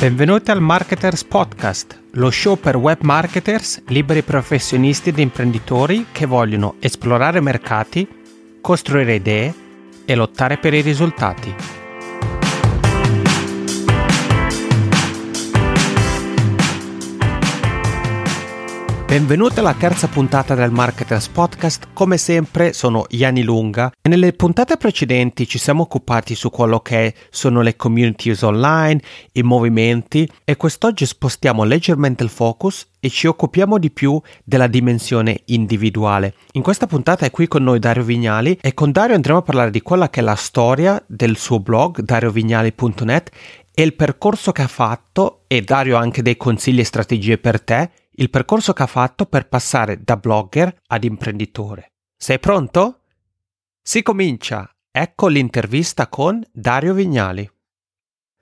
Benvenuti al Marketers Podcast, lo show per web marketers, liberi professionisti ed imprenditori che vogliono esplorare mercati, costruire idee e lottare per i risultati. Benvenuti alla terza puntata del Marketers Podcast. Come sempre sono Iani Lunga e nelle puntate precedenti ci siamo occupati su quello che sono le communities online, i movimenti e quest'oggi spostiamo leggermente il focus e ci occupiamo di più della dimensione individuale. In questa puntata è qui con noi Dario Vignali e con Dario andremo a parlare di quella che è la storia del suo blog dariovignali.net e il percorso che ha fatto e Dario ha anche dei consigli e strategie per te il percorso che ha fatto per passare da blogger ad imprenditore. Sei pronto? Si comincia! Ecco l'intervista con Dario Vignali.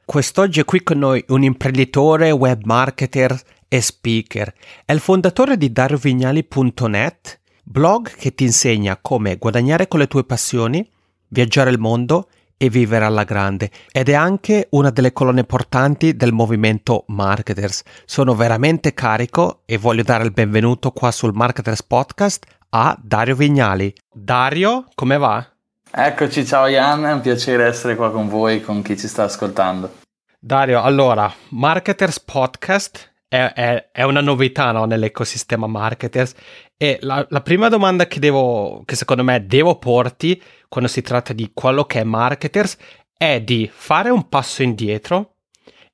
Quest'oggi è qui con noi un imprenditore, web marketer e speaker. È il fondatore di dariovignali.net, blog che ti insegna come guadagnare con le tue passioni, viaggiare il mondo e vivere alla grande ed è anche una delle colonne portanti del movimento Marketers. Sono veramente carico e voglio dare il benvenuto qua sul Marketers Podcast a Dario Vignali. Dario, come va? Eccoci, ciao Ian, è un piacere essere qua con voi, con chi ci sta ascoltando. Dario, allora, Marketers Podcast è, è, è una novità no, nell'ecosistema Marketers e la, la prima domanda che, devo, che secondo me devo porti quando si tratta di quello che è marketers è di fare un passo indietro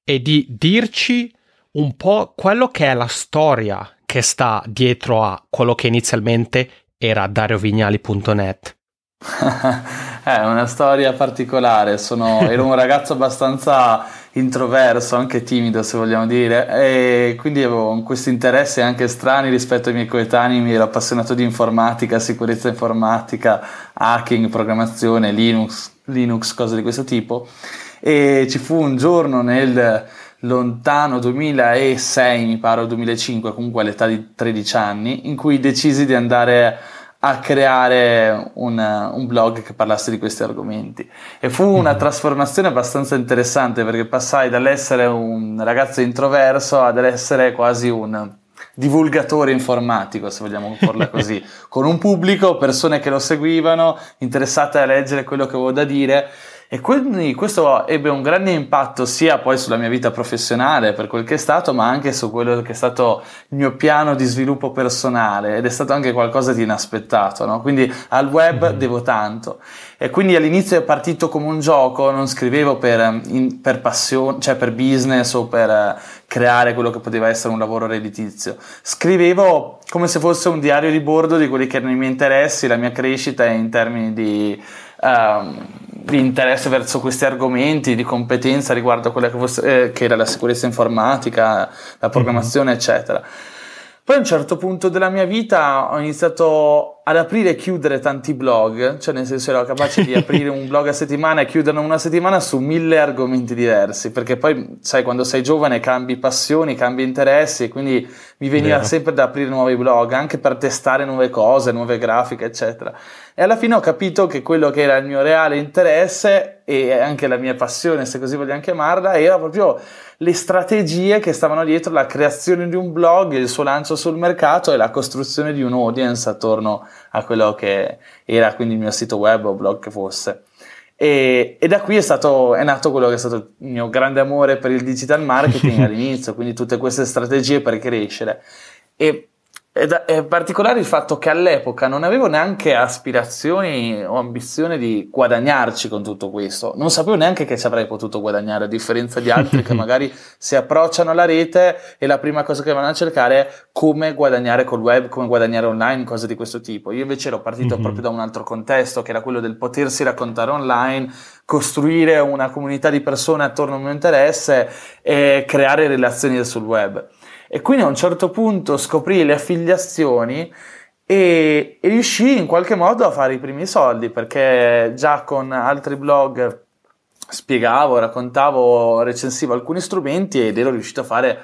e di dirci un po' quello che è la storia che sta dietro a quello che inizialmente era dariovignali.net. è una storia particolare, Sono, ero un ragazzo abbastanza introverso, anche timido se vogliamo dire, e quindi avevo questi interessi anche strani rispetto ai miei coetanei, mi ero appassionato di informatica, sicurezza informatica, hacking, programmazione, Linux, Linux, cose di questo tipo. E ci fu un giorno nel lontano 2006, mi pare, o 2005, comunque all'età di 13 anni, in cui decisi di andare a creare un, un, blog che parlasse di questi argomenti. E fu una mm. trasformazione abbastanza interessante perché passai dall'essere un ragazzo introverso ad essere quasi un divulgatore informatico, se vogliamo porla così, con un pubblico, persone che lo seguivano, interessate a leggere quello che avevo da dire e quindi questo ebbe un grande impatto sia poi sulla mia vita professionale per quel che è stato, ma anche su quello che è stato il mio piano di sviluppo personale ed è stato anche qualcosa di inaspettato, no? Quindi al web mm-hmm. devo tanto. E quindi all'inizio è partito come un gioco, non scrivevo per, in, per passione, cioè per business o per uh, creare quello che poteva essere un lavoro redditizio. Scrivevo come se fosse un diario di bordo di quelli che erano i miei interessi, la mia crescita in termini di uh, di interesse verso questi argomenti, di competenza riguardo a quella che, fosse, eh, che era la sicurezza informatica, la programmazione, mm-hmm. eccetera. Poi a un certo punto della mia vita ho iniziato ad aprire e chiudere tanti blog, cioè nel senso ero capace di aprire un blog a settimana e chiuderne una settimana su mille argomenti diversi, perché poi sai quando sei giovane cambi passioni, cambi interessi e quindi mi veniva Vero. sempre da aprire nuovi blog, anche per testare nuove cose, nuove grafiche, eccetera. E alla fine ho capito che quello che era il mio reale interesse e anche la mia passione, se così vogliamo chiamarla, era proprio le strategie che stavano dietro la creazione di un blog, il suo lancio sul mercato e la costruzione di un audience attorno a quello che era quindi il mio sito web o blog che fosse. E, e, da qui è, stato, è nato quello che è stato il mio grande amore per il digital marketing all'inizio, quindi tutte queste strategie per crescere. E è particolare il fatto che all'epoca non avevo neanche aspirazioni o ambizione di guadagnarci con tutto questo. Non sapevo neanche che ci avrei potuto guadagnare, a differenza di altri che magari si approcciano alla rete e la prima cosa che vanno a cercare è come guadagnare col web, come guadagnare online, cose di questo tipo. Io invece ero partito mm-hmm. proprio da un altro contesto, che era quello del potersi raccontare online, costruire una comunità di persone attorno al mio interesse e creare relazioni sul web. E quindi a un certo punto scoprì le affiliazioni e, e riuscì in qualche modo a fare i primi soldi perché già con altri blog spiegavo, raccontavo, recensivo alcuni strumenti ed ero riuscito a fare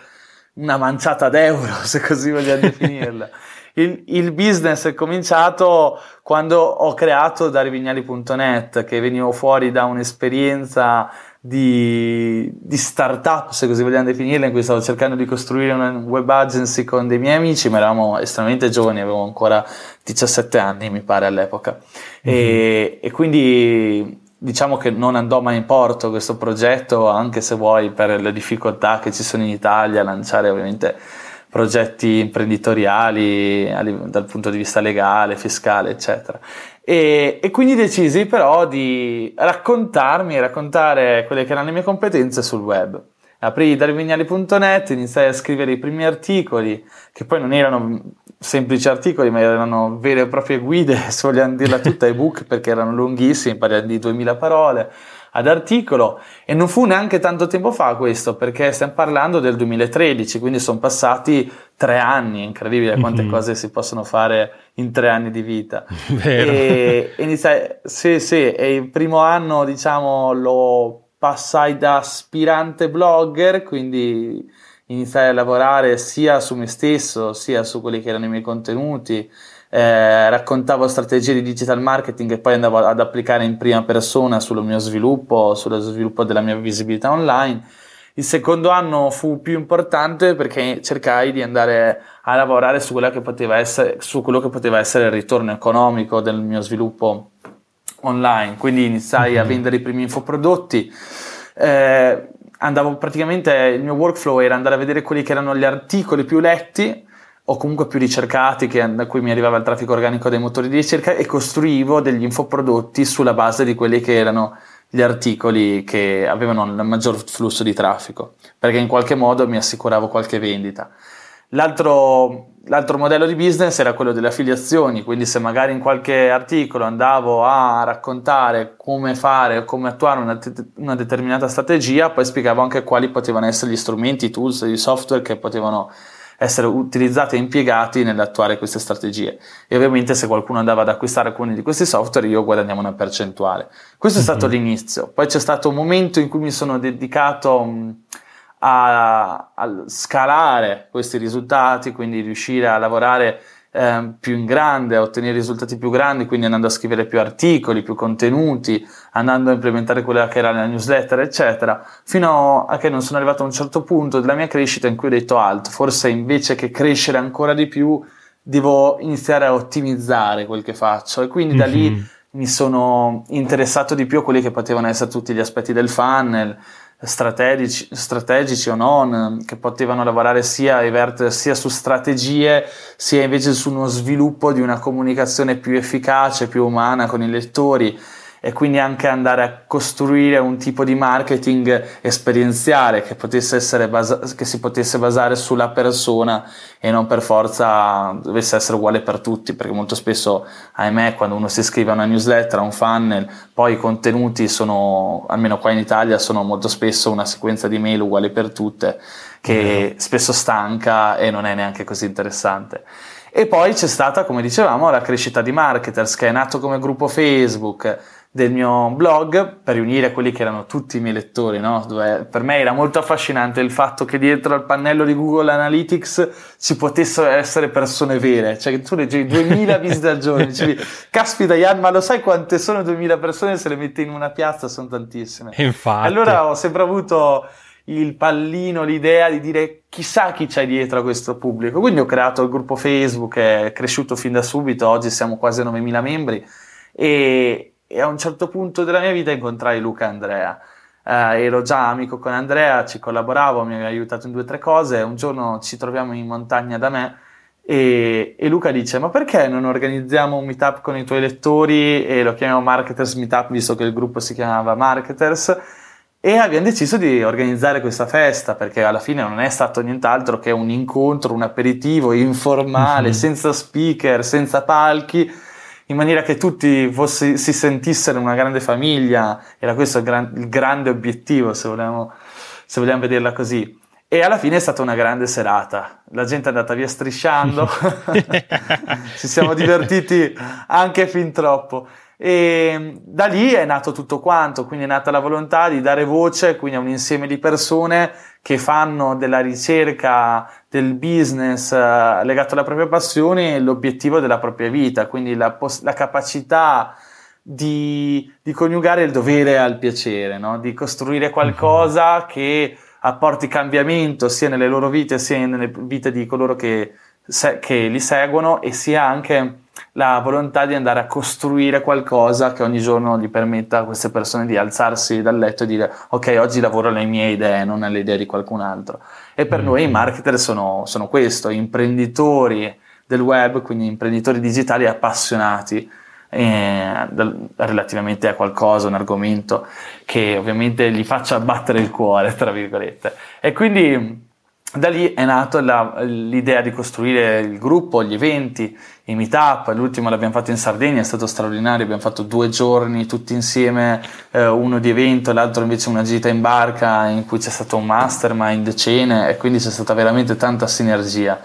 una manciata d'euro, se così vogliamo definirla. Il, il, business è cominciato quando ho creato darivignali.net, che venivo fuori da un'esperienza di, di startup, se così vogliamo definirla, in cui stavo cercando di costruire una web agency con dei miei amici, ma eravamo estremamente giovani, avevo ancora 17 anni, mi pare, all'epoca. Mm-hmm. E, e quindi diciamo che non andò mai in porto questo progetto, anche se vuoi per le difficoltà che ci sono in Italia, lanciare ovviamente progetti imprenditoriali dal punto di vista legale, fiscale, eccetera. E, e, quindi decisi però di raccontarmi, raccontare quelle che erano le mie competenze sul web. Aprì darvignali.net, iniziai a scrivere i primi articoli, che poi non erano semplici articoli, ma erano vere e proprie guide, se vogliamo dirla tutta, ebook, perché erano lunghissimi, parliamo di 2000 parole ad articolo e non fu neanche tanto tempo fa questo perché stiamo parlando del 2013 quindi sono passati tre anni incredibile quante mm-hmm. cose si possono fare in tre anni di vita Vero. e iniziai, sì sì e il primo anno diciamo lo passai da aspirante blogger quindi iniziai a lavorare sia su me stesso sia su quelli che erano i miei contenuti eh, raccontavo strategie di digital marketing e poi andavo ad applicare in prima persona sul mio sviluppo, sullo sviluppo della mia visibilità online. Il secondo anno fu più importante perché cercai di andare a lavorare su, essere, su quello che poteva essere il ritorno economico del mio sviluppo online. Quindi iniziai mm-hmm. a vendere i primi infoprodotti. Eh, andavo praticamente, il mio workflow era andare a vedere quelli che erano gli articoli più letti o comunque più ricercati, che, da cui mi arrivava il traffico organico dei motori di ricerca, e costruivo degli infoprodotti sulla base di quelli che erano gli articoli che avevano il maggior flusso di traffico, perché in qualche modo mi assicuravo qualche vendita. L'altro, l'altro modello di business era quello delle affiliazioni, quindi se magari in qualche articolo andavo a raccontare come fare o come attuare una, una determinata strategia, poi spiegavo anche quali potevano essere gli strumenti, i tools, i software che potevano essere utilizzati e impiegati nell'attuare queste strategie. E ovviamente se qualcuno andava ad acquistare alcuni di questi software io guadagniamo una percentuale. Questo è stato mm-hmm. l'inizio. Poi c'è stato un momento in cui mi sono dedicato mh, a, a scalare questi risultati, quindi riuscire a lavorare eh, più in grande, a ottenere risultati più grandi, quindi andando a scrivere più articoli, più contenuti, andando a implementare quella che era la newsletter, eccetera, fino a che non sono arrivato a un certo punto della mia crescita in cui ho detto alt, forse invece che crescere ancora di più, devo iniziare a ottimizzare quel che faccio e quindi mm-hmm. da lì mhm. mi sono interessato di più a quelli che potevano essere tutti gli aspetti del funnel, strategici, strategici o non, che potevano lavorare sia, sia su strategie, sia invece su uno sviluppo di una comunicazione più efficace, più umana con i lettori e quindi anche andare a costruire un tipo di marketing esperienziale che, potesse essere basa- che si potesse basare sulla persona e non per forza dovesse essere uguale per tutti, perché molto spesso, ahimè, quando uno si iscrive a una newsletter, a un funnel, poi i contenuti sono, almeno qua in Italia, sono molto spesso una sequenza di mail uguale per tutte, che mm. spesso stanca e non è neanche così interessante. E poi c'è stata, come dicevamo, la crescita di Marketers, che è nato come gruppo Facebook, del mio blog per riunire quelli che erano tutti i miei lettori, no? Dove per me era molto affascinante il fatto che dietro al pannello di Google Analytics ci potessero essere persone vere, cioè che tu leggevi 2000 visite al giorno, dicevi, caspita Jan, ma lo sai quante sono 2000 persone se le metti in una piazza? Sono tantissime. Infatti. Allora ho sempre avuto il pallino, l'idea di dire chissà chi c'è dietro a questo pubblico. Quindi ho creato il gruppo Facebook, è cresciuto fin da subito, oggi siamo quasi a 9000 membri e, e a un certo punto della mia vita incontrai Luca e Andrea. Eh, ero già amico con Andrea, ci collaboravo, mi aveva aiutato in due o tre cose. Un giorno ci troviamo in montagna da me e, e, Luca dice: Ma perché non organizziamo un meetup con i tuoi lettori e lo chiamiamo Marketers Meetup, visto che il gruppo si chiamava Marketers? E abbiamo deciso di organizzare questa festa perché alla fine non è stato nient'altro che un incontro, un aperitivo informale, mm-hmm. senza speaker, senza palchi in maniera che tutti fossi, si sentissero una grande famiglia, era questo il, gran, il grande obiettivo, se vogliamo, se vogliamo vederla così. E alla fine è stata una grande serata. La gente è andata via strisciando, ci siamo divertiti anche fin troppo. E da lì è nato tutto quanto, quindi è nata la volontà di dare voce quindi a un insieme di persone che fanno della ricerca del business uh, legato alle proprie passioni l'obiettivo della propria vita, quindi la, poss- la capacità di, di coniugare il dovere al piacere, no? di costruire qualcosa che apporti cambiamento sia nelle loro vite sia nelle vite di coloro che, se, che li seguono e sia anche la volontà di andare a costruire qualcosa che ogni giorno gli permetta a queste persone di alzarsi dal letto e dire ok oggi lavoro alle mie idee non alle idee di qualcun altro e per mm. noi i marketer sono, sono questo imprenditori del web quindi imprenditori digitali appassionati eh, relativamente a qualcosa, un argomento che ovviamente gli faccia battere il cuore, tra virgolette. E quindi da lì è nata l'idea di costruire il gruppo, gli eventi, i meetup. L'ultimo l'abbiamo fatto in Sardegna, è stato straordinario. Abbiamo fatto due giorni tutti insieme, eh, uno di evento, l'altro invece una gita in barca in cui c'è stato un mastermind, cene e quindi c'è stata veramente tanta sinergia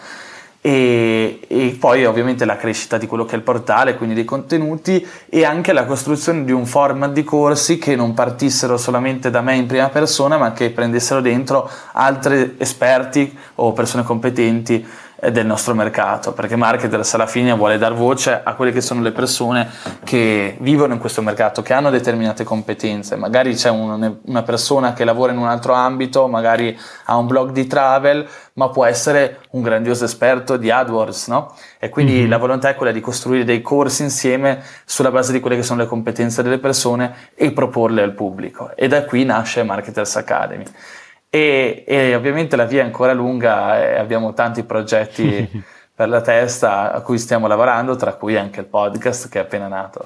e, e, poi ovviamente la crescita di quello che è il portale, quindi dei contenuti e anche la costruzione di un format di corsi che non partissero solamente da me in prima persona, ma che prendessero dentro altri esperti o persone competenti del nostro mercato, perché Marketers alla fine vuole dar voce a quelle che sono le persone che vivono in questo mercato, che hanno determinate competenze. Magari c'è un, una persona che lavora in un altro ambito, magari ha un blog di travel, ma può essere un grandioso esperto di AdWords, no? E quindi mm-hmm. la volontà è quella di costruire dei corsi insieme sulla base di quelle che sono le competenze delle persone e proporle al pubblico. E da qui nasce Marketers Academy. E, e, ovviamente la via è ancora lunga e abbiamo tanti progetti per la testa a cui stiamo lavorando, tra cui anche il podcast che è appena nato.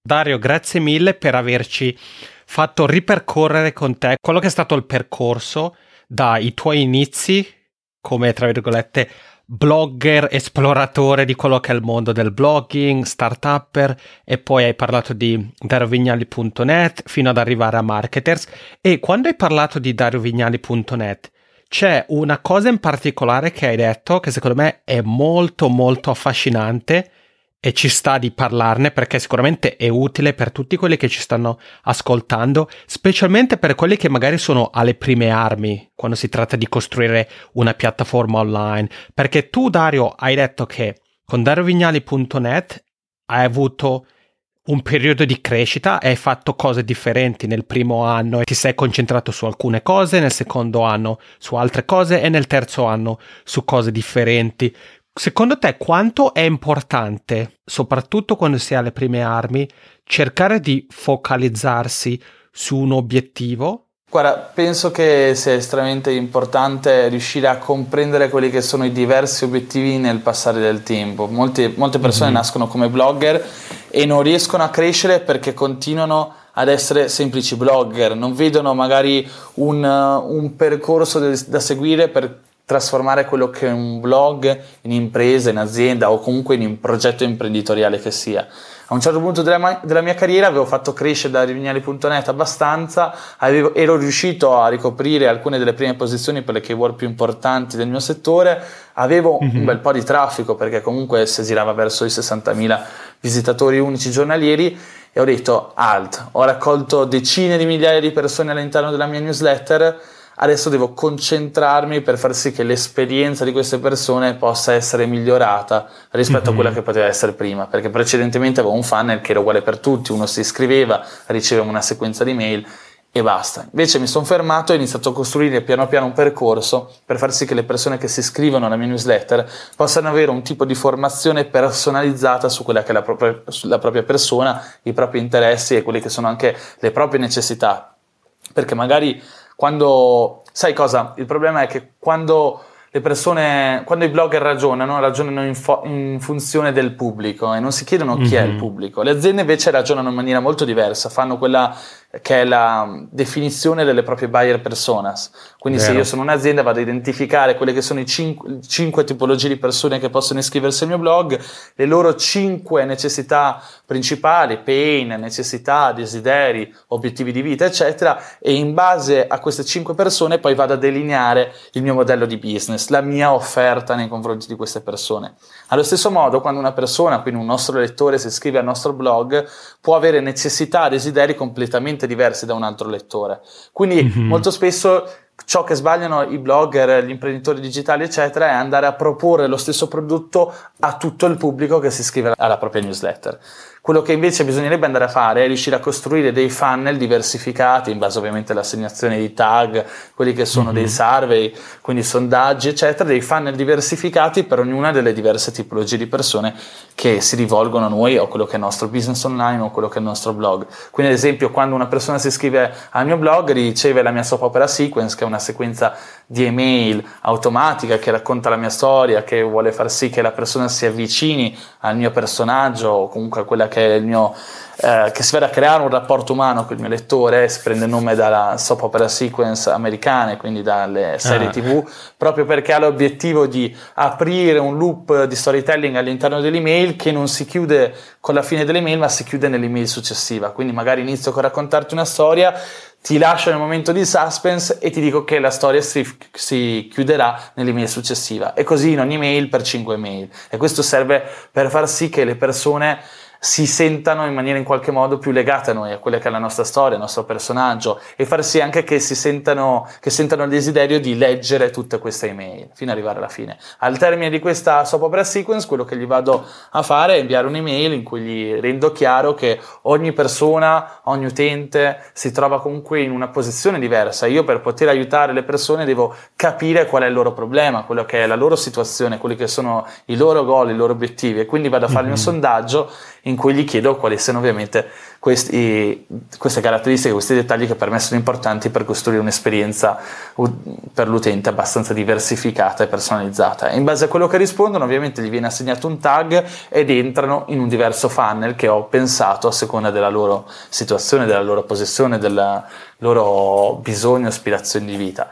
Dario, grazie mille per averci fatto ripercorrere con te quello che è stato il percorso dai tuoi inizi come, tra virgolette, blogger, esploratore di quello che è il mondo del blogging, startupper e poi hai parlato di dariovignali.net fino ad arrivare a Marketers. E quando hai parlato di dariovignali.net c'è una cosa in particolare che hai detto che secondo me è molto molto affascinante e ci sta di parlarne perché sicuramente è utile per tutti quelli che ci stanno ascoltando, specialmente per quelli che magari sono alle prime armi quando si tratta di costruire una piattaforma online. Perché tu, Dario, hai detto che con dariovignali.net hai avuto un periodo di crescita e hai fatto cose differenti nel primo anno e ti sei concentrato su alcune cose, nel secondo anno su altre cose e nel terzo anno su cose differenti. Secondo te quanto è importante, soprattutto quando si ha le prime armi, cercare di focalizzarsi su un obiettivo? Guarda, penso che sia estremamente importante riuscire a comprendere quelli che sono i diversi obiettivi nel passare del tempo. Molte, molte persone mm-hmm. nascono come blogger e non riescono a crescere perché continuano ad essere semplici blogger, non vedono magari un, un percorso da seguire per trasformare quello che è un blog in impresa, in azienda o comunque in un progetto imprenditoriale che sia. A un certo punto della, della mia carriera avevo fatto crescere da rivignali.net abbastanza, avevo, ero riuscito a ricoprire alcune delle prime posizioni per le keyword più importanti del mio settore, avevo mm-hmm. un mhm. bel po' di traffico perché comunque si girava verso i 60.000 visitatori unici giornalieri e ho detto alt, ho raccolto decine di migliaia di persone all'interno della mia newsletter adesso devo concentrarmi per far sì che l'esperienza di queste persone possa essere migliorata rispetto mm-hmm. a quella mhm. che poteva essere prima, perché precedentemente avevo un funnel che era uguale per tutti, uno si iscriveva, riceveva una sequenza di mail e basta. Invece mi sono fermato e ho iniziato a costruire piano piano un percorso per far sì che le persone che si iscrivono alla mia newsletter possano avere un tipo di formazione personalizzata su quella che è la propria, la propria persona, i propri interessi e quelle che sono anche le proprie necessità. Perché magari quando, sai cosa? Il problema è che quando le persone, quando i blogger ragionano, ragionano in, fo- in, funzione del pubblico e non si chiedono chi mm-hmm. è il mhm. pubblico. Le aziende invece ragionano in maniera molto diversa, fanno quella che è la definizione delle proprie buyer personas. Quindi Vero. se io sono un'azienda vado a identificare quelle che sono i cinque, cinque tipologie di persone che possono iscriversi al mio blog, le loro cinque necessità principali, pain, necessità, desideri, obiettivi di vita, eccetera, e in base a queste cinque persone poi vado a delineare il mio modello di business, la mia offerta nei confronti di queste persone. Allo stesso modo, quando una persona, quindi un nostro lettore, si iscrive al nostro blog, può avere necessità, desideri completamente diversi da un altro lettore. Quindi mm-hmm. molto spesso ciò che sbagliano i blogger, gli imprenditori digitali, eccetera, è andare a proporre lo stesso prodotto a tutto il pubblico che si iscrive alla propria newsletter. Quello che invece bisognerebbe andare a fare è riuscire a costruire dei funnel diversificati, in base ovviamente all'assegnazione di tag, quelli che sono mm-hmm. dei survey, quindi sondaggi, eccetera, dei funnel diversificati per ognuna delle diverse tipologie di persone che si rivolgono a noi o a quello che è il nostro business online o quello che è il nostro blog. Quindi, ad esempio, quando una persona si iscrive al mio blog, riceve la mia soap opera sequence, che è una sequenza di email automatica che racconta la mia storia, che vuole far sì che la persona si avvicini al mio personaggio o comunque a quella che è il mio eh, che si vada a creare un rapporto umano con il mio lettore, si prende il nome dalla soap opera sequence americane, quindi dalle serie ah. tv, proprio perché ha l'obiettivo di aprire un loop di storytelling all'interno dell'email che non si chiude con la fine dell'email ma si chiude nell'email successiva, quindi magari inizio con raccontarti una storia, ti lascio nel momento di suspense e ti dico che la storia si, si, chiuderà nell'email successiva. E così in ogni mail per 5 mail. E questo serve per far sì che le persone si sentano in maniera in qualche modo più legate a noi, a quella che è la nostra storia, il nostro personaggio e far sì anche che si sentano, che sentano il desiderio di leggere tutte queste email fino ad arrivare alla fine. Al termine di questa soap opera sequence, quello che gli vado a fare è inviare un'email in cui gli rendo chiaro che ogni persona, ogni utente si trova comunque in una posizione diversa. Io per poter aiutare le persone devo capire qual è il loro problema, quello che è la loro situazione, quelli che sono i loro goal, i loro obiettivi e quindi vado a fargli mm-hmm. un sondaggio in cui gli chiedo quali siano ovviamente questi, queste caratteristiche, questi dettagli che per me sono importanti per costruire un'esperienza per l'utente abbastanza diversificata e personalizzata. In base a quello che rispondono ovviamente gli viene assegnato un tag ed entrano in un diverso funnel che ho pensato a seconda della loro situazione, della loro posizione, del loro bisogno, aspirazione di vita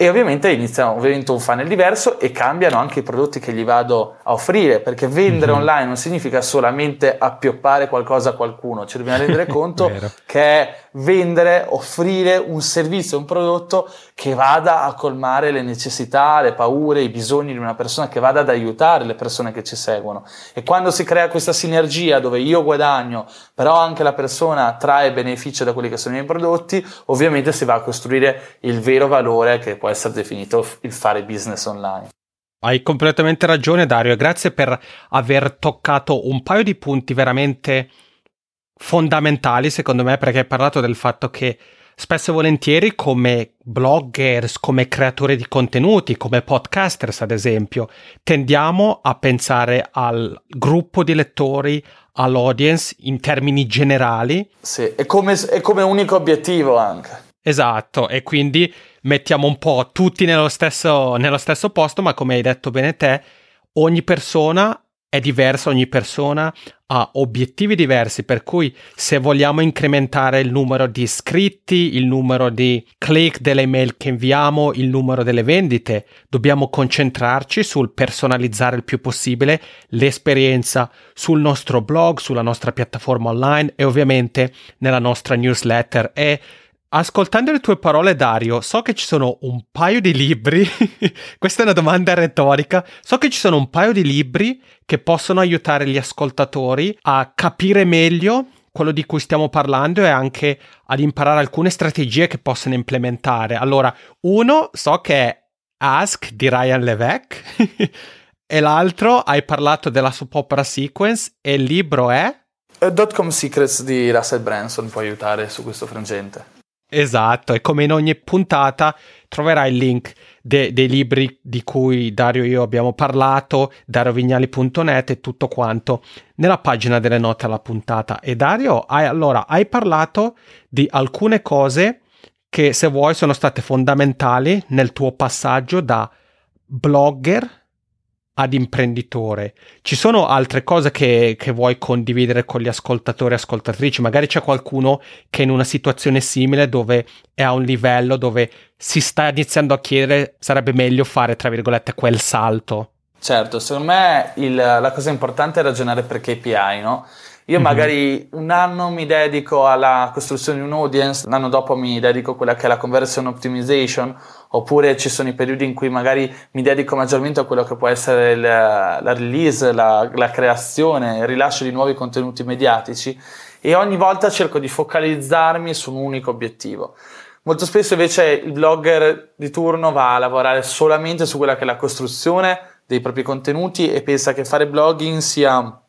e ovviamente inizia ovviamente un funnel diverso e cambiano anche i prodotti che gli vado a offrire perché vendere mm-hmm. online non significa solamente appioppare qualcosa a qualcuno ci dobbiamo rendere conto che è vendere, offrire un servizio, un prodotto che vada a colmare le necessità, le paure, i bisogni di una persona, che vada ad aiutare le persone che ci seguono. E quando si crea questa sinergia dove io guadagno, però anche la persona trae beneficio da quelli che sono i miei prodotti, ovviamente si va a costruire il vero valore che può essere definito il fare business online. Hai completamente ragione Dario e grazie per aver toccato un paio di punti veramente fondamentali secondo me perché hai parlato del fatto che spesso e volentieri come bloggers, come creatori di contenuti, come podcasters ad esempio, tendiamo a pensare al gruppo di lettori, all'audience in termini generali. Sì, è come, è come unico obiettivo anche. Esatto, e quindi mettiamo un po' tutti nello stesso, nello stesso posto, ma come hai detto bene te, ogni persona è diversa, ogni persona ha obiettivi diversi, per cui se vogliamo incrementare il numero di iscritti, il numero di click delle mail che inviamo, il numero delle vendite, dobbiamo concentrarci sul personalizzare il più possibile l'esperienza sul nostro blog, sulla nostra piattaforma online e ovviamente nella nostra newsletter. E Ascoltando le tue parole, Dario, so che ci sono un paio di libri. Questa è una domanda retorica. So che ci sono un paio di libri che possono aiutare gli ascoltatori a capire meglio quello di cui stiamo parlando e anche ad imparare alcune strategie che possono implementare. Allora, uno so che è Ask di Ryan Levesque e l'altro hai parlato della soap opera sequence e il libro è Dotcom Secrets di Russell Branson può aiutare su questo frangente. Esatto, e come in ogni puntata troverai il link de- dei libri di cui Dario e io abbiamo parlato, dariovignali.net e tutto quanto nella pagina delle note alla puntata. E Dario, hai, allora, hai parlato di alcune cose che se vuoi sono state fondamentali nel tuo passaggio da blogger ad imprenditore. Ci sono altre cose che, che, vuoi condividere con gli ascoltatori e ascoltatrici? Magari c'è qualcuno che è in una situazione simile dove è a un livello dove si sta iniziando a chiedere sarebbe meglio fare, tra virgolette, quel salto. Certo, secondo me il, la cosa importante è ragionare per KPI, no? Io mm-hmm. magari un anno mi dedico alla costruzione di un audience, l'anno dopo mi dedico a quella che è la conversion optimization, oppure ci sono i periodi in cui magari mi dedico maggiormente a quello che può essere il, la release, la, la creazione, il rilascio di nuovi contenuti mediatici e ogni volta cerco di focalizzarmi su un unico obiettivo. Molto spesso invece il blogger di turno va a lavorare solamente su quella che è la costruzione dei propri contenuti e pensa che fare blogging sia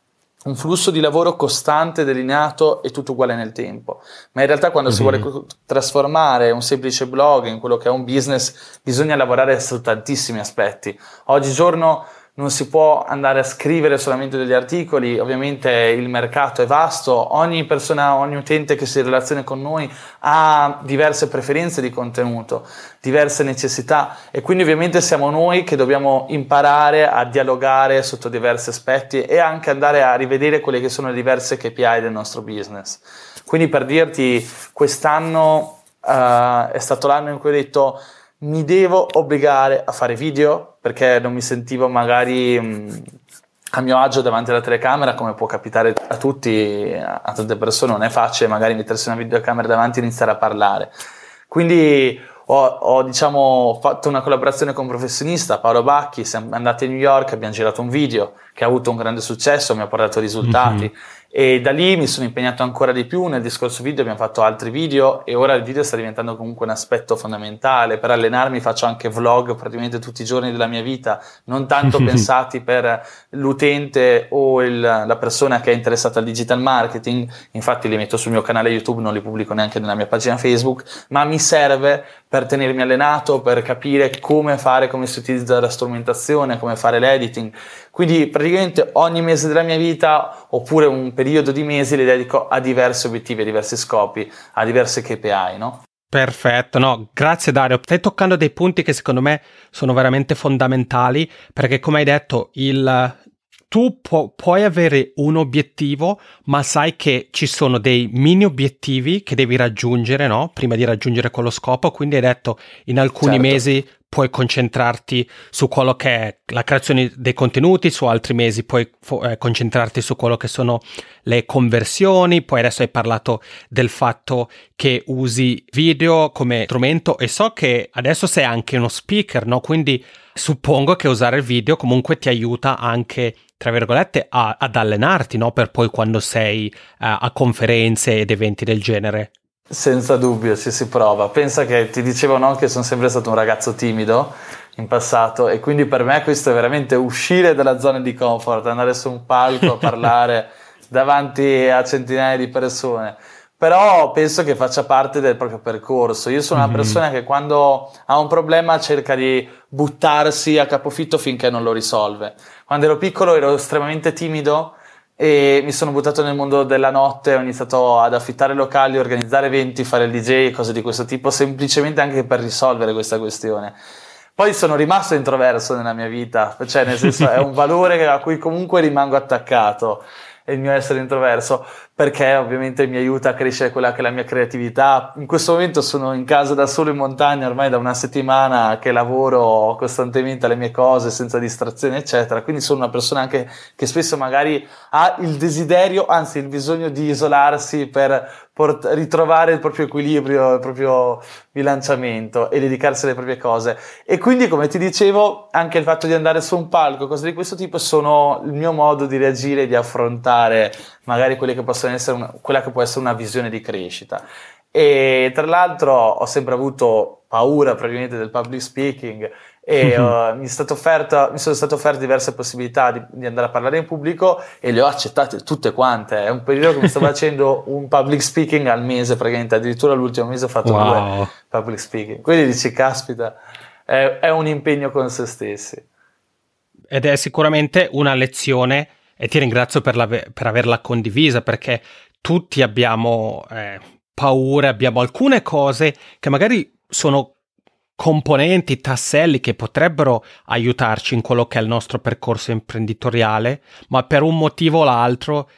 un flusso di lavoro costante, delineato e tutto uguale nel tempo. Ma in realtà quando mm-hmm. si vuole mhm. trasformare un semplice blog in quello che è un business, bisogna lavorare su tantissimi aspetti. Oggigiorno non si può andare a scrivere solamente degli articoli, ovviamente il mercato è vasto, ogni persona, ogni utente che si relaziona con noi ha diverse preferenze di contenuto, diverse necessità e quindi ovviamente siamo noi che dobbiamo imparare a dialogare sotto diversi aspetti e anche andare a rivedere quelle che sono le diverse KPI del nostro business. Quindi per dirti, quest'anno uh, è stato l'anno in cui ho detto mi devo obbligare a fare video perché non mi sentivo magari mh, a mio agio davanti alla telecamera, come può capitare a tutti, a tante persone, non è facile magari mettersi una videocamera davanti e iniziare a parlare. Quindi ho, ho diciamo, fatto una collaborazione con un professionista, Paolo Bacchi, siamo andati a New York, abbiamo girato un video che ha avuto un grande successo, mi ha portato risultati. Mm-hmm e da lì mi sono impegnato ancora di più nel discorso video, abbiamo fatto altri video e ora il video sta diventando comunque un aspetto fondamentale. Per allenarmi faccio anche vlog praticamente tutti i giorni della mia vita, non tanto pensati per l'utente o il, la persona che è interessata al digital marketing, infatti li metto sul mio canale YouTube, non li pubblico neanche nella mia pagina Facebook, ma mi serve per tenermi allenato, per capire come fare, come si utilizza la strumentazione, come fare l'editing. Quindi praticamente ogni mese della mia vita oppure un periodo di mesi li dedico a diversi obiettivi, a diversi scopi, a diverse KPI, no? Perfetto, no, grazie Dario. Stai toccando dei punti che secondo me sono veramente fondamentali perché come hai detto il, tu pu- puoi avere un obiettivo, ma sai che ci sono dei mini obiettivi che devi raggiungere, no? Prima di raggiungere quello scopo. Quindi hai detto in alcuni certo. mesi puoi concentrarti su quello che è la creazione dei contenuti, su altri mesi puoi eh, concentrarti su quello che sono le conversioni, poi adesso hai parlato del fatto che usi video come strumento e so che adesso sei anche uno speaker, no? Quindi suppongo che usare video comunque ti aiuta anche tra virgolette, a, ad allenarti, no? Per poi quando sei uh, a conferenze ed eventi del genere. Senza dubbio, ci si prova. Pensa che ti dicevo no, che sono sempre stato un ragazzo timido in passato e quindi per me questo è veramente uscire dalla zona di comfort, andare su un palco a parlare davanti a centinaia di persone. Però penso che faccia parte del proprio percorso. Io sono una mhm. persona che quando ha un problema cerca di buttarsi a capofitto finché non lo risolve. Quando ero piccolo ero estremamente timido e mi sono buttato nel mondo della notte, ho iniziato ad affittare locali, organizzare eventi, fare il DJ, cose di questo tipo, semplicemente anche per risolvere questa questione. Poi sono rimasto introverso nella mia vita, cioè nel senso è un valore a cui comunque rimango attaccato il mio essere introverso, perché ovviamente mi aiuta a crescere quella che è la mia creatività. In questo momento sono in casa da solo in montagna ormai da una settimana che lavoro costantemente alle mie cose senza distrazioni, eccetera. Quindi sono una persona anche che spesso magari ha il desiderio, anzi il bisogno di isolarsi per port- ritrovare il proprio equilibrio, il proprio bilanciamento e dedicarsi alle proprie cose. E quindi, come ti dicevo, anche il fatto di andare su un palco, cose di questo tipo, sono il mio modo di reagire, di affrontare magari quelle che possono essere una, quella che può essere una visione di crescita. E tra l'altro ho sempre avuto paura praticamente del public speaking e uh, mi, offerta, mi, sono state offerte diverse possibilità di, di, andare a parlare in pubblico e le ho accettate tutte quante. È un periodo che mi sto facendo un public speaking al mese, praticamente addirittura l'ultimo mese ho fatto wow. due public speaking. Quindi dici, caspita, è, è un impegno con se stessi. Ed è sicuramente una lezione e ti ringrazio per, la, per averla condivisa perché tutti abbiamo eh, paure, abbiamo alcune cose che magari sono componenti, tasselli che potrebbero aiutarci in quello che è il nostro percorso imprenditoriale, ma per un motivo o l'altro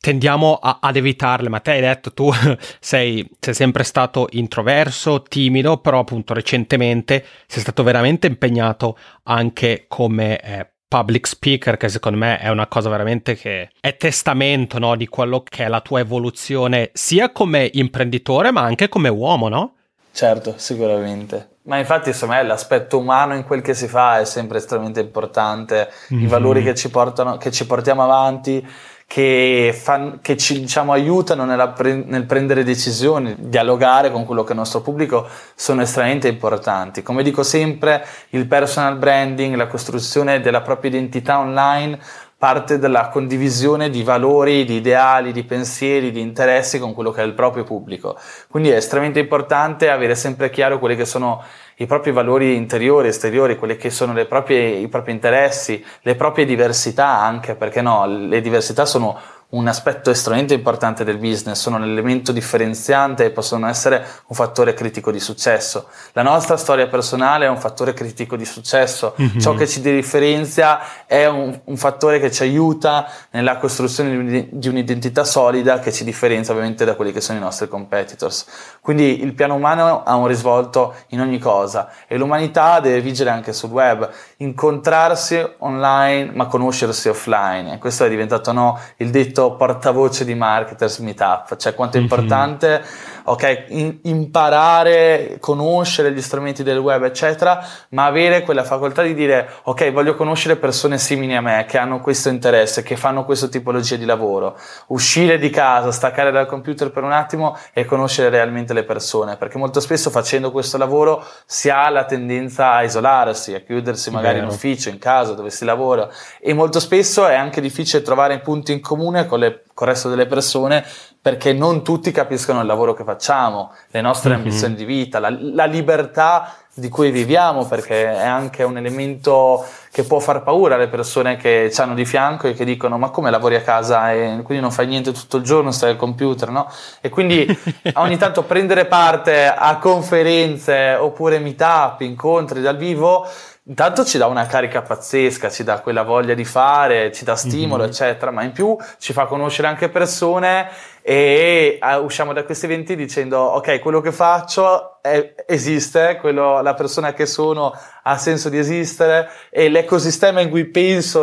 tendiamo a, ad evitarle. Ma te hai detto tu sei, sei, sempre stato introverso, timido, però appunto recentemente sei stato veramente impegnato anche come eh, public speaker, che secondo me è una cosa veramente che è testamento no, di quello che è la tua evoluzione sia come imprenditore ma anche come uomo, no? Certo, sicuramente. Ma infatti, insomma, l'aspetto umano in quel che si fa è sempre estremamente importante. Mm-hmm. I mhm. valori che ci, portano, che ci portiamo avanti, che, fan, che ci diciamo, aiutano pre- nel prendere decisioni, dialogare con quello che è il nostro pubblico, sono estremamente importanti. Come dico sempre, il personal branding, la costruzione della propria identità online parte dalla condivisione di valori, di ideali, di pensieri, di interessi con quello che è il proprio pubblico. Quindi è estremamente importante avere sempre chiaro quelli che sono i propri valori interiori, esteriori, quelli che sono proprie, i propri interessi, le proprie diversità anche, perché no, le diversità sono un aspetto estremamente importante del business, sono un elemento differenziante e possono essere un fattore critico di successo. La nostra storia personale è un fattore critico di successo, mm-hmm. ciò che ci differenzia è un, un, fattore che ci aiuta nella costruzione di un'identità solida che ci differenzia ovviamente da quelli che sono i nostri competitors. Quindi il piano umano ha un risvolto in ogni cosa e l'umanità deve vigere anche sul web, incontrarsi online ma conoscersi offline e questo è diventato no, il detto portavoce di marketers meetup, cioè quanto è mhm. importante mm-hmm. Okay, in, imparare, conoscere gli strumenti del web, eccetera, ma avere quella facoltà di dire ok, voglio conoscere persone simili a me, che hanno questo interesse, che fanno questa tipologia di lavoro, uscire di casa, staccare dal computer per un attimo e conoscere realmente le persone, perché molto spesso facendo questo lavoro si ha la tendenza a isolarsi, a chiudersi magari Vero. in ufficio, in casa dove si lavora e molto spesso è anche difficile trovare punti in comune con, le, con il resto delle persone perché non tutti capiscono il lavoro che facciamo, le nostre mm-hmm. ambizioni di vita, la, la, libertà di cui viviamo, perché è anche un elemento che può far paura alle persone che ci hanno di fianco e che dicono ma come lavori a casa e quindi non fai niente tutto il giorno, stai al computer, no? E quindi ogni tanto prendere parte a conferenze oppure meetup, incontri dal vivo intanto ci dà una carica pazzesca, ci dà quella voglia di fare, ci dà stimolo, mm-hmm. eccetera, ma in più ci fa conoscere anche persone e usciamo da questi eventi dicendo ok, quello che faccio è, esiste, quello, la persona che sono ha senso di esistere e l'ecosistema cui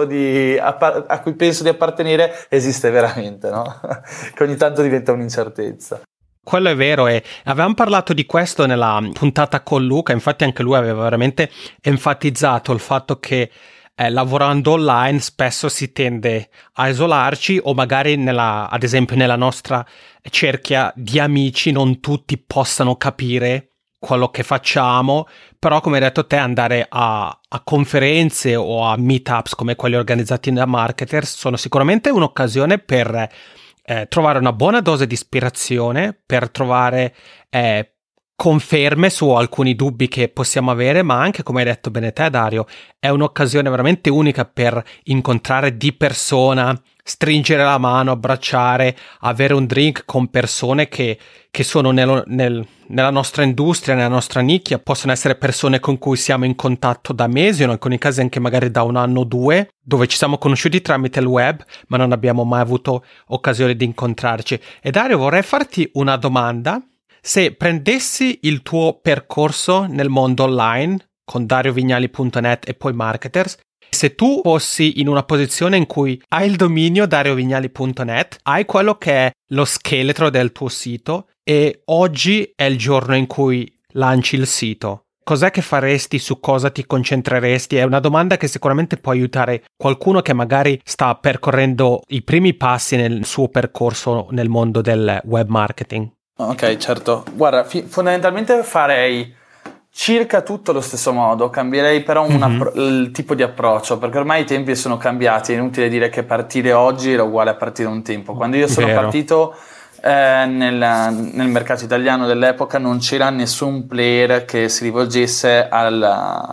di, a cui penso di appartenere esiste veramente, no? che ogni tanto diventa un'incertezza quello è vero e avevamo parlato di questo nella puntata con Luca, infatti anche lui aveva veramente enfatizzato il fatto che eh, lavorando online spesso si tende a isolarci o magari nella, ad esempio nella nostra cerchia di amici non tutti possano capire quello che facciamo, però come hai detto te andare a, a conferenze o a meetups come quelli organizzati da marketers sono sicuramente un'occasione per eh, trovare una buona dose di ispirazione, per trovare eh, conferme su alcuni dubbi che possiamo avere, ma anche, come hai detto bene te, Dario, è un'occasione veramente unica per incontrare di persona, stringere la mano, abbracciare, avere un drink con persone che, che sono nel, nel, nella nostra industria, nella nostra nicchia, possono essere persone con cui siamo in contatto da mesi in alcuni casi anche magari da un anno o due, dove ci siamo conosciuti tramite il web, ma non abbiamo mai avuto occasione di incontrarci. E Dario, vorrei farti una domanda. Se prendessi il tuo percorso nel mondo online con dariovignali.net e poi marketers se tu fossi in una posizione in cui hai il dominio dariovignali.net, hai quello che è lo scheletro del tuo sito e oggi è il giorno in cui lanci il sito. Cos'è che faresti? Su cosa ti concentreresti? È una domanda che sicuramente può aiutare qualcuno che magari sta percorrendo i primi passi nel suo percorso nel mondo del web marketing. Ok, certo. Guarda, fi- fondamentalmente farei circa tutto allo stesso modo, cambierei però mm-hmm. appro- il tipo di approccio, perché ormai i tempi sono cambiati, è inutile dire che partire oggi era uguale a partire un tempo. Quando io sono Vero. partito eh, nel, nel, mercato italiano dell'epoca non c'era nessun player che si rivolgesse al,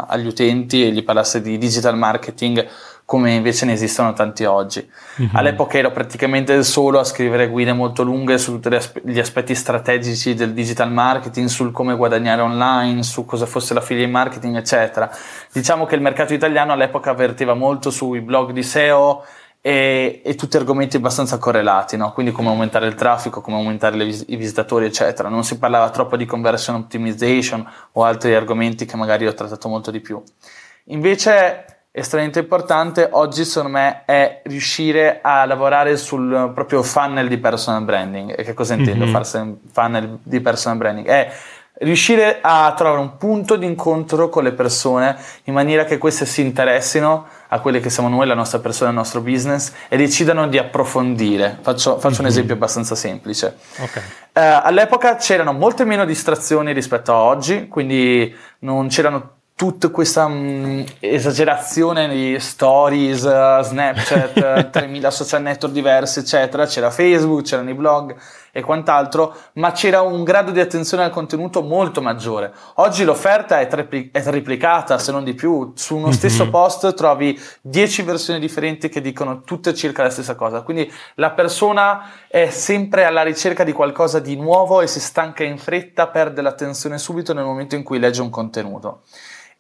agli utenti e gli parlasse di digital marketing come invece ne esistono tanti oggi. Mm-hmm. All'epoca ero praticamente solo a scrivere guide molto lunghe su tutti gli aspetti strategici del digital marketing, sul come guadagnare online, su cosa fosse l'affiliate marketing, eccetera. Diciamo che il mercato italiano all'epoca avvertiva molto sui blog di SEO e, e tutti argomenti abbastanza correlati, no? quindi come aumentare il traffico, come aumentare vis- i visitatori, eccetera. Non si parlava troppo di conversion optimization o altri argomenti che magari ho trattato molto di più. Invece estremamente importante oggi secondo me è riuscire a lavorare sul proprio funnel di personal branding. E che cosa intendo mm-hmm. farsi funnel di personal branding? È riuscire a trovare un punto di incontro con le persone in maniera che queste si interessino a quelle che siamo noi, la nostra persona, il nostro business e decidano di approfondire. Faccio, faccio mm-hmm. un mhm. esempio abbastanza semplice. Okay. Eh, all'epoca c'erano molte meno distrazioni rispetto a oggi, quindi non c'erano tutta questa um, esagerazione di stories, uh, Snapchat, 3000 social network diversi, eccetera. C'era Facebook, c'erano i blog e quant'altro, ma c'era un grado di attenzione al contenuto molto maggiore. Oggi l'offerta è, tripli- è triplicata, se non di più. Su uno mm-hmm. stesso post trovi 10 versioni differenti che dicono tutte circa la stessa cosa. Quindi la persona è sempre alla ricerca di qualcosa di nuovo e si stanca in fretta, perde l'attenzione subito nel momento in cui legge un contenuto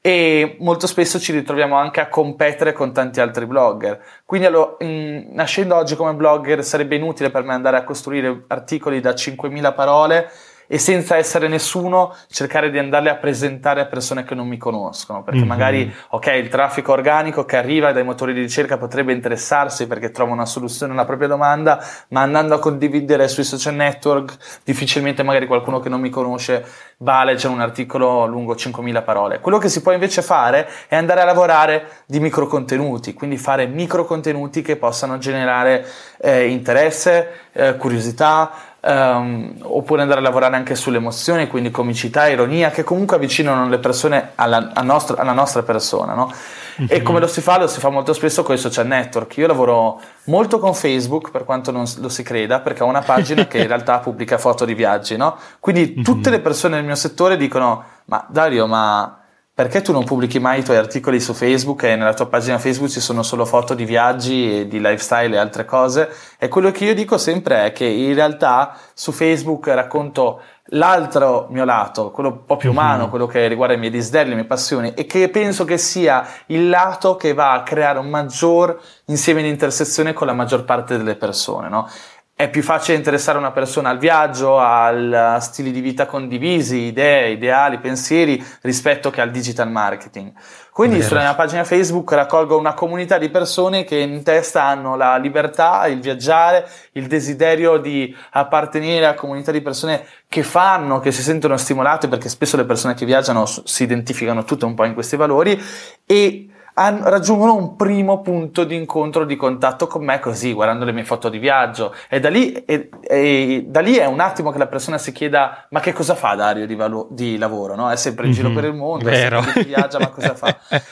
e molto spesso ci ritroviamo anche a competere con tanti altri blogger. Quindi allo, in, nascendo oggi come blogger sarebbe inutile per me andare a costruire articoli da 5.000 parole e senza essere nessuno cercare di andarle a presentare a persone che non mi conoscono perché mm-hmm. magari ok il traffico organico che arriva dai motori di ricerca potrebbe interessarsi perché trova una soluzione alla propria domanda ma andando a condividere sui social network difficilmente magari qualcuno che non mi conosce va a leggere un articolo lungo 5000 parole quello che si può invece fare è andare a lavorare di micro contenuti quindi fare micro contenuti che possano generare eh, interesse eh, curiosità um, oppure andare a lavorare anche sulle emozioni, quindi comicità, ironia, che comunque avvicinano le persone alla, nostra, alla nostra, persona. No? Mm-hmm. E come lo si fa? Lo si fa molto spesso con i social network. Io lavoro molto con Facebook, per quanto non lo si creda, perché ho una pagina che in realtà pubblica foto di viaggi. No? Quindi tutte mm-hmm. le persone nel mio settore dicono: Ma Dario, ma perché tu non pubblichi mai i tuoi articoli su Facebook e nella tua pagina Facebook ci sono solo foto di viaggi e di lifestyle e altre cose? E quello che io dico sempre è che in realtà su Facebook racconto l'altro mio lato, quello un po' più umano, mm-hmm. quello che riguarda i miei desideri, le mie passioni e che penso che sia il lato che va a creare un maggior insieme di intersezione con la maggior parte delle persone, no? È più facile interessare una persona al viaggio, a stili di vita condivisi, idee, ideali, pensieri rispetto che al digital marketing. Quindi Vero. sulla mia pagina Facebook raccolgo una comunità di persone che in testa hanno la libertà, il viaggiare, il desiderio di appartenere a comunità di persone che fanno, che si sentono stimolate perché spesso le persone che viaggiano si identificano tutte un po' in questi valori e raggiungono un primo punto di incontro, di contatto con me così, guardando le mie foto di viaggio. E da lì, e, e da lì è un attimo che la persona si chieda: ma che cosa fa Dario di, valo- di lavoro? No? È sempre in mm-hmm. giro per il mondo, Vero. viaggia, ma cosa fa?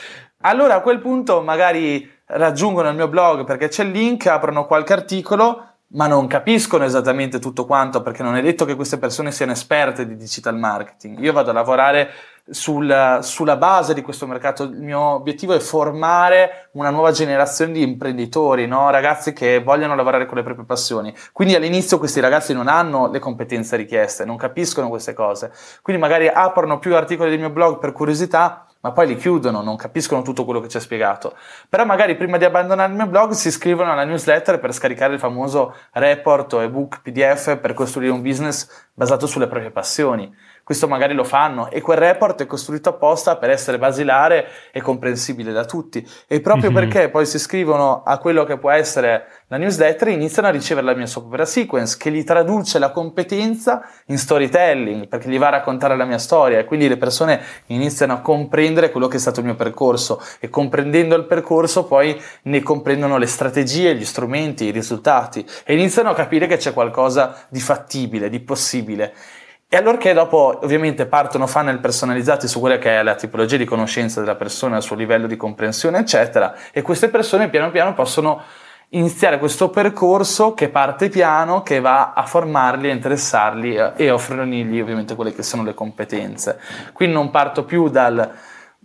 Allora a quel punto magari raggiungono il mio blog perché c'è il link, aprono qualche articolo ma non capiscono esattamente tutto quanto perché non è detto che queste persone siano esperte di digital marketing. Io vado a lavorare sul, sulla base di questo mercato. Il mio obiettivo è formare una nuova generazione di imprenditori, no? ragazzi che vogliono lavorare con le proprie passioni. Quindi all'inizio questi ragazzi non hanno le competenze richieste, non capiscono queste cose. Quindi magari aprono più articoli del mio blog per curiosità, ma poi li chiudono, non capiscono tutto quello che ci ha spiegato. Però magari prima di abbandonare il mio blog si iscrivono alla newsletter per scaricare il famoso report o ebook PDF per costruire un business basato sulle proprie passioni questo magari lo fanno. E quel report è costruito apposta per essere basilare e comprensibile da tutti. E proprio mm-hmm. perché poi si iscrivono a quello che può essere la newsletter iniziano a ricevere la mia software sequence che gli traduce la competenza in storytelling perché gli va a raccontare la mia storia. E quindi le persone iniziano a comprendere quello che è stato il mio percorso. E comprendendo il percorso poi ne comprendono le strategie, gli strumenti, i risultati. E iniziano a capire che c'è qualcosa di fattibile, di possibile e allorché dopo ovviamente partono funnel personalizzati su quella che è la tipologia di conoscenza della persona, il suo livello di comprensione, eccetera, e queste persone piano piano possono iniziare questo percorso che parte piano, che va a formarli, a interessarli eh, e offrirgli ovviamente quelle che sono le competenze. Quindi non parto più dal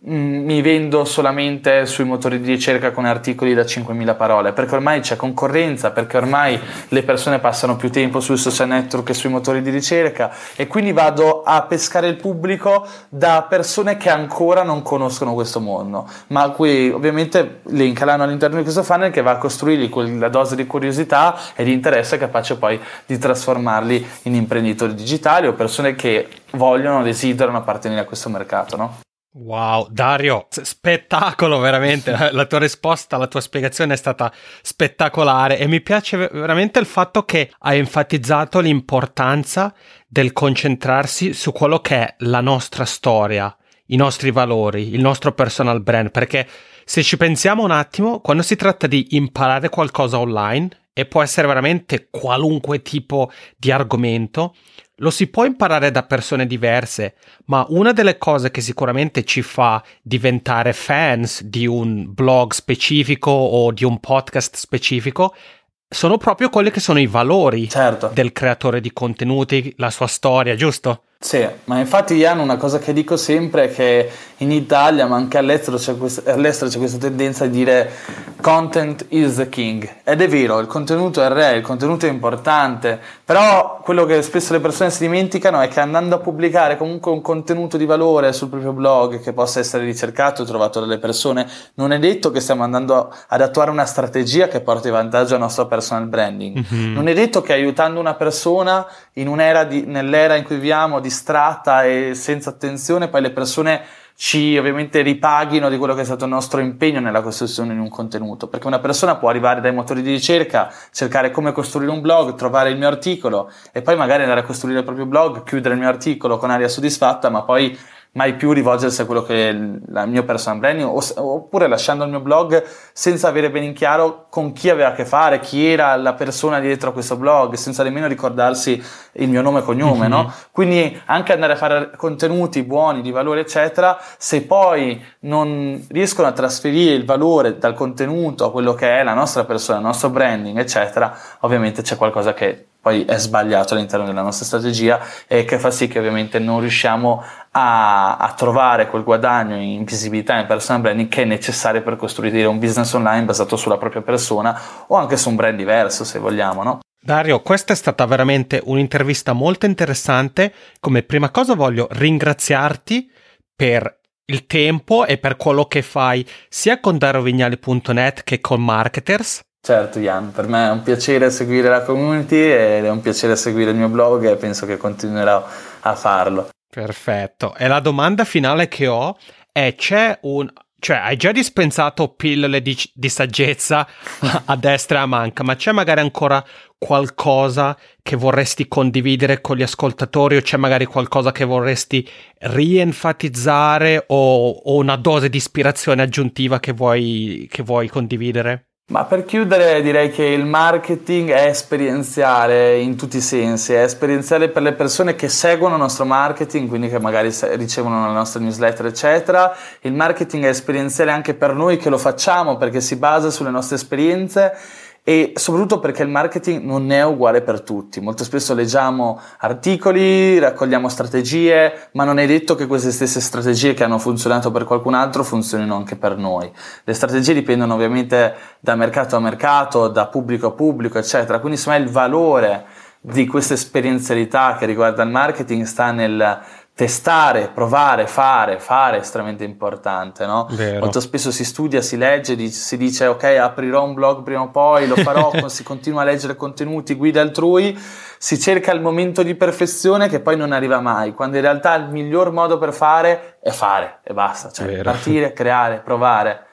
mi vendo solamente sui motori di ricerca con articoli da 5.000 parole, perché ormai c'è concorrenza, perché ormai le persone passano più tempo sui social network che sui motori di ricerca e quindi vado a pescare il pubblico da persone che ancora non conoscono questo mondo, ma qui ovviamente le incalano all'interno di questo funnel che va a costruirgli quella dose di curiosità e di interesse capace poi di trasformarli in imprenditori digitali o persone che vogliono, desiderano appartenere a questo mercato, no? Wow, Dario, spettacolo veramente. La tua risposta, la tua spiegazione è stata spettacolare e mi piace veramente il fatto che hai enfatizzato l'importanza del concentrarsi su quello che è la nostra storia, i nostri valori, il nostro personal brand, perché se ci pensiamo un attimo, quando si tratta di imparare qualcosa online, e può essere veramente qualunque tipo di argomento, lo si può imparare da persone diverse, ma una delle cose che sicuramente ci fa diventare fans di un blog specifico o di un podcast specifico sono proprio quelli che sono i valori certo. del creatore di contenuti, la sua storia, giusto? Sì, ma infatti Ian una cosa che dico sempre è che in Italia ma anche all'estero c'è, questa, all'estero c'è questa tendenza a dire content is the king ed è vero, il contenuto è il re, il contenuto è importante, però quello che spesso le persone si dimenticano è che andando a pubblicare comunque un contenuto di valore sul proprio blog che possa essere ricercato e trovato dalle persone, non è detto che stiamo andando ad attuare una strategia che porti vantaggio al nostro personal branding, mm-hmm. non è detto che aiutando una persona in un'era di, nell'era in cui viviamo distratta e senza attenzione, poi le persone ci ovviamente ripaghino di quello che è stato il nostro impegno nella costruzione di un contenuto, perché una persona può arrivare dai motori di ricerca, cercare come costruire un blog, trovare il mio articolo e poi magari andare a costruire il proprio blog, chiudere il mio articolo con aria soddisfatta, ma poi mai più rivolgersi a quello che è il mio personal branding oppure lasciando il mio blog senza avere ben in chiaro con chi aveva a che fare, chi era la persona dietro a questo blog, senza nemmeno ricordarsi il mio nome e cognome, mm-hmm. no? Quindi anche andare a fare contenuti buoni, di valore, eccetera, se poi non riescono a trasferire il valore dal contenuto a quello che è la nostra persona, il nostro branding, eccetera, ovviamente c'è qualcosa che poi è sbagliato all'interno della nostra strategia e che fa sì che ovviamente non riusciamo a, a trovare quel guadagno in visibilità in personal branding che è necessario per costruire un business online basato sulla propria persona o anche su un brand diverso se vogliamo, no? Dario, questa è stata veramente un'intervista molto interessante. Come prima cosa voglio ringraziarti per il tempo e per quello che fai sia con darovignali.net che con Marketers. Certo, Jan, per me è un piacere seguire la community ed è un piacere seguire il mio blog e penso che continuerò a farlo. Perfetto. E la domanda finale che ho è: c'è un. Cioè, hai già dispensato pillole di, di saggezza a destra e a manca, ma c'è magari ancora qualcosa che vorresti condividere con gli ascoltatori o c'è magari qualcosa che vorresti rienfatizzare o, o una dose di ispirazione aggiuntiva che vuoi, che vuoi condividere? Ma per chiudere direi che il marketing è esperienziale in tutti i sensi, è esperienziale per le persone che seguono il nostro marketing, quindi che magari ricevono la nostra newsletter, eccetera. Il marketing è esperienziale anche per noi che lo facciamo perché si basa sulle nostre esperienze e soprattutto perché il marketing non è uguale per tutti. Molto spesso leggiamo articoli, raccogliamo strategie, ma non è detto che queste stesse strategie che hanno funzionato per qualcun altro funzionino anche per noi. Le strategie dipendono ovviamente da mercato a mercato, da pubblico a pubblico, eccetera. Quindi insomma il valore di questa esperienzialità che riguarda il marketing sta nel testare, provare, fare, fare è estremamente importante, no? Vero. Molto spesso si studia, si legge, si dice ok, aprirò un blog prima o poi, lo farò, si continua a leggere contenuti, guide altrui, si cerca il momento di perfezione che poi non arriva mai, quando in realtà il miglior modo per fare è fare e basta, cioè partire, creare, provare,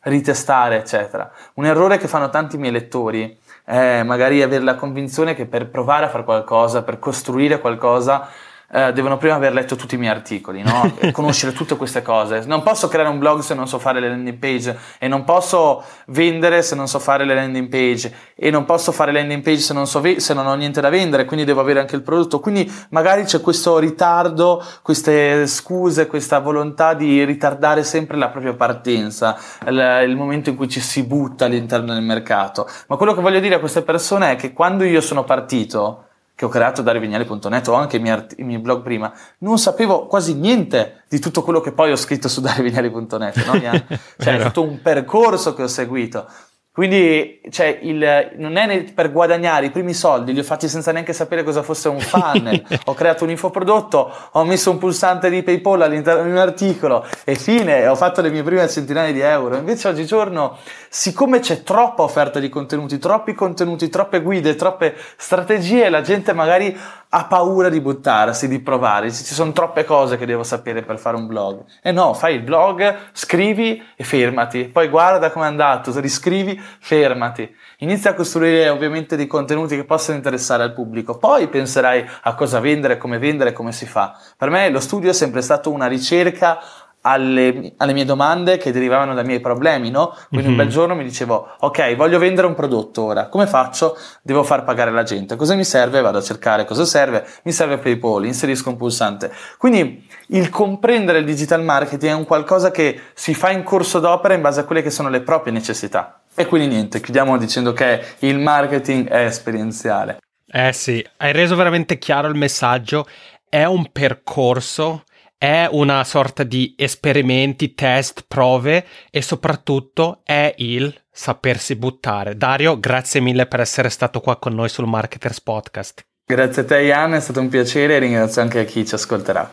ritestare, eccetera. Un errore che fanno tanti miei lettori è magari avere la convinzione che per provare a fare qualcosa, per costruire qualcosa, eh, devono prima aver letto tutti i miei articoli, no? conoscere tutte queste cose. Non posso creare un blog se non so fare le landing page e non posso vendere se non so fare le landing page e non posso fare landing page se non, so ve- se non ho niente da vendere, quindi devo avere anche il prodotto. Quindi magari c'è questo ritardo, queste scuse, questa volontà di ritardare sempre la propria partenza, il, il momento in cui ci si butta all'interno del mercato. Ma quello che voglio dire a queste persone è che quando io sono partito, che ho creato darivignali.net o anche i miei, art- i miei, blog prima, non sapevo quasi niente di tutto quello che poi ho scritto su darivignali.net, no? cioè è tutto un percorso che ho seguito. Quindi cioè, il, non è per guadagnare i primi soldi, li ho fatti senza neanche sapere cosa fosse un funnel. ho creato un infoprodotto, ho messo un pulsante di PayPal all'interno di un articolo e fine, ho fatto le mie prime centinaia di euro. Invece oggigiorno, siccome c'è troppa offerta di contenuti, troppi contenuti, troppe guide, troppe strategie, la gente magari ha paura di buttarsi, di provare, ci sono troppe cose che devo sapere per fare un blog. E no, fai il blog, scrivi e fermati, poi guarda come è andato, riscrivi, fermati. Inizia a costruire ovviamente dei contenuti che possano interessare al pubblico, poi penserai a cosa vendere, come vendere, come si fa. Per me lo studio è sempre stato una ricerca alle, alle, mie domande che derivavano dai miei problemi, no? Quindi mm-hmm. un bel mhm. giorno mi dicevo, ok, voglio vendere un prodotto ora, come faccio? Devo far pagare la gente. Cosa mi serve? Vado a cercare cosa serve, mi serve PayPal, inserisco un pulsante. Quindi il comprendere il digital marketing è un qualcosa che si fa in corso d'opera in base a quelle che sono le proprie necessità. E quindi niente, chiudiamo dicendo che il marketing è esperienziale. Eh sì, hai reso veramente chiaro il messaggio, è un percorso è una sorta di esperimenti, test, prove e soprattutto è il sapersi buttare. Dario, grazie mille per essere stato qua con noi sul Marketers Podcast. Grazie a te Ian, è stato un piacere e ringrazio anche a chi ci ascolterà.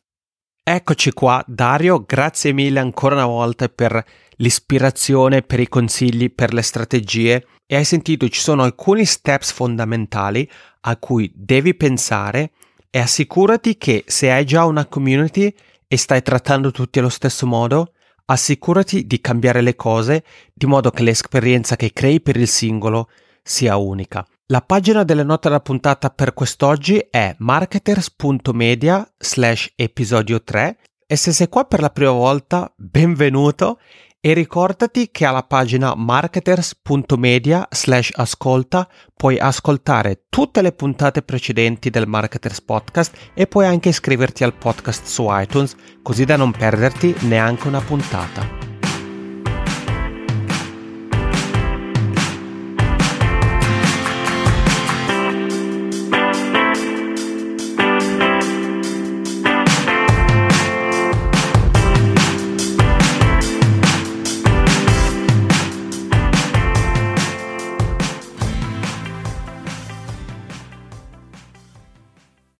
Eccoci qua, Dario, grazie mille ancora una volta per l'ispirazione, per i consigli, per le strategie e hai sentito ci sono alcuni steps fondamentali a cui devi pensare e assicurati che se hai già una community e stai trattando tutti allo stesso modo, assicurati di cambiare le cose di modo che l'esperienza che crei per il singolo sia unica. La pagina delle note della puntata per quest'oggi è marketers.media slash episodio 3 e se sei qua per la prima volta, benvenuto e ricordati che alla pagina marketers.media slash ascolta puoi ascoltare tutte le puntate precedenti del Marketers Podcast e puoi anche iscriverti al podcast su iTunes così da non perderti neanche una puntata.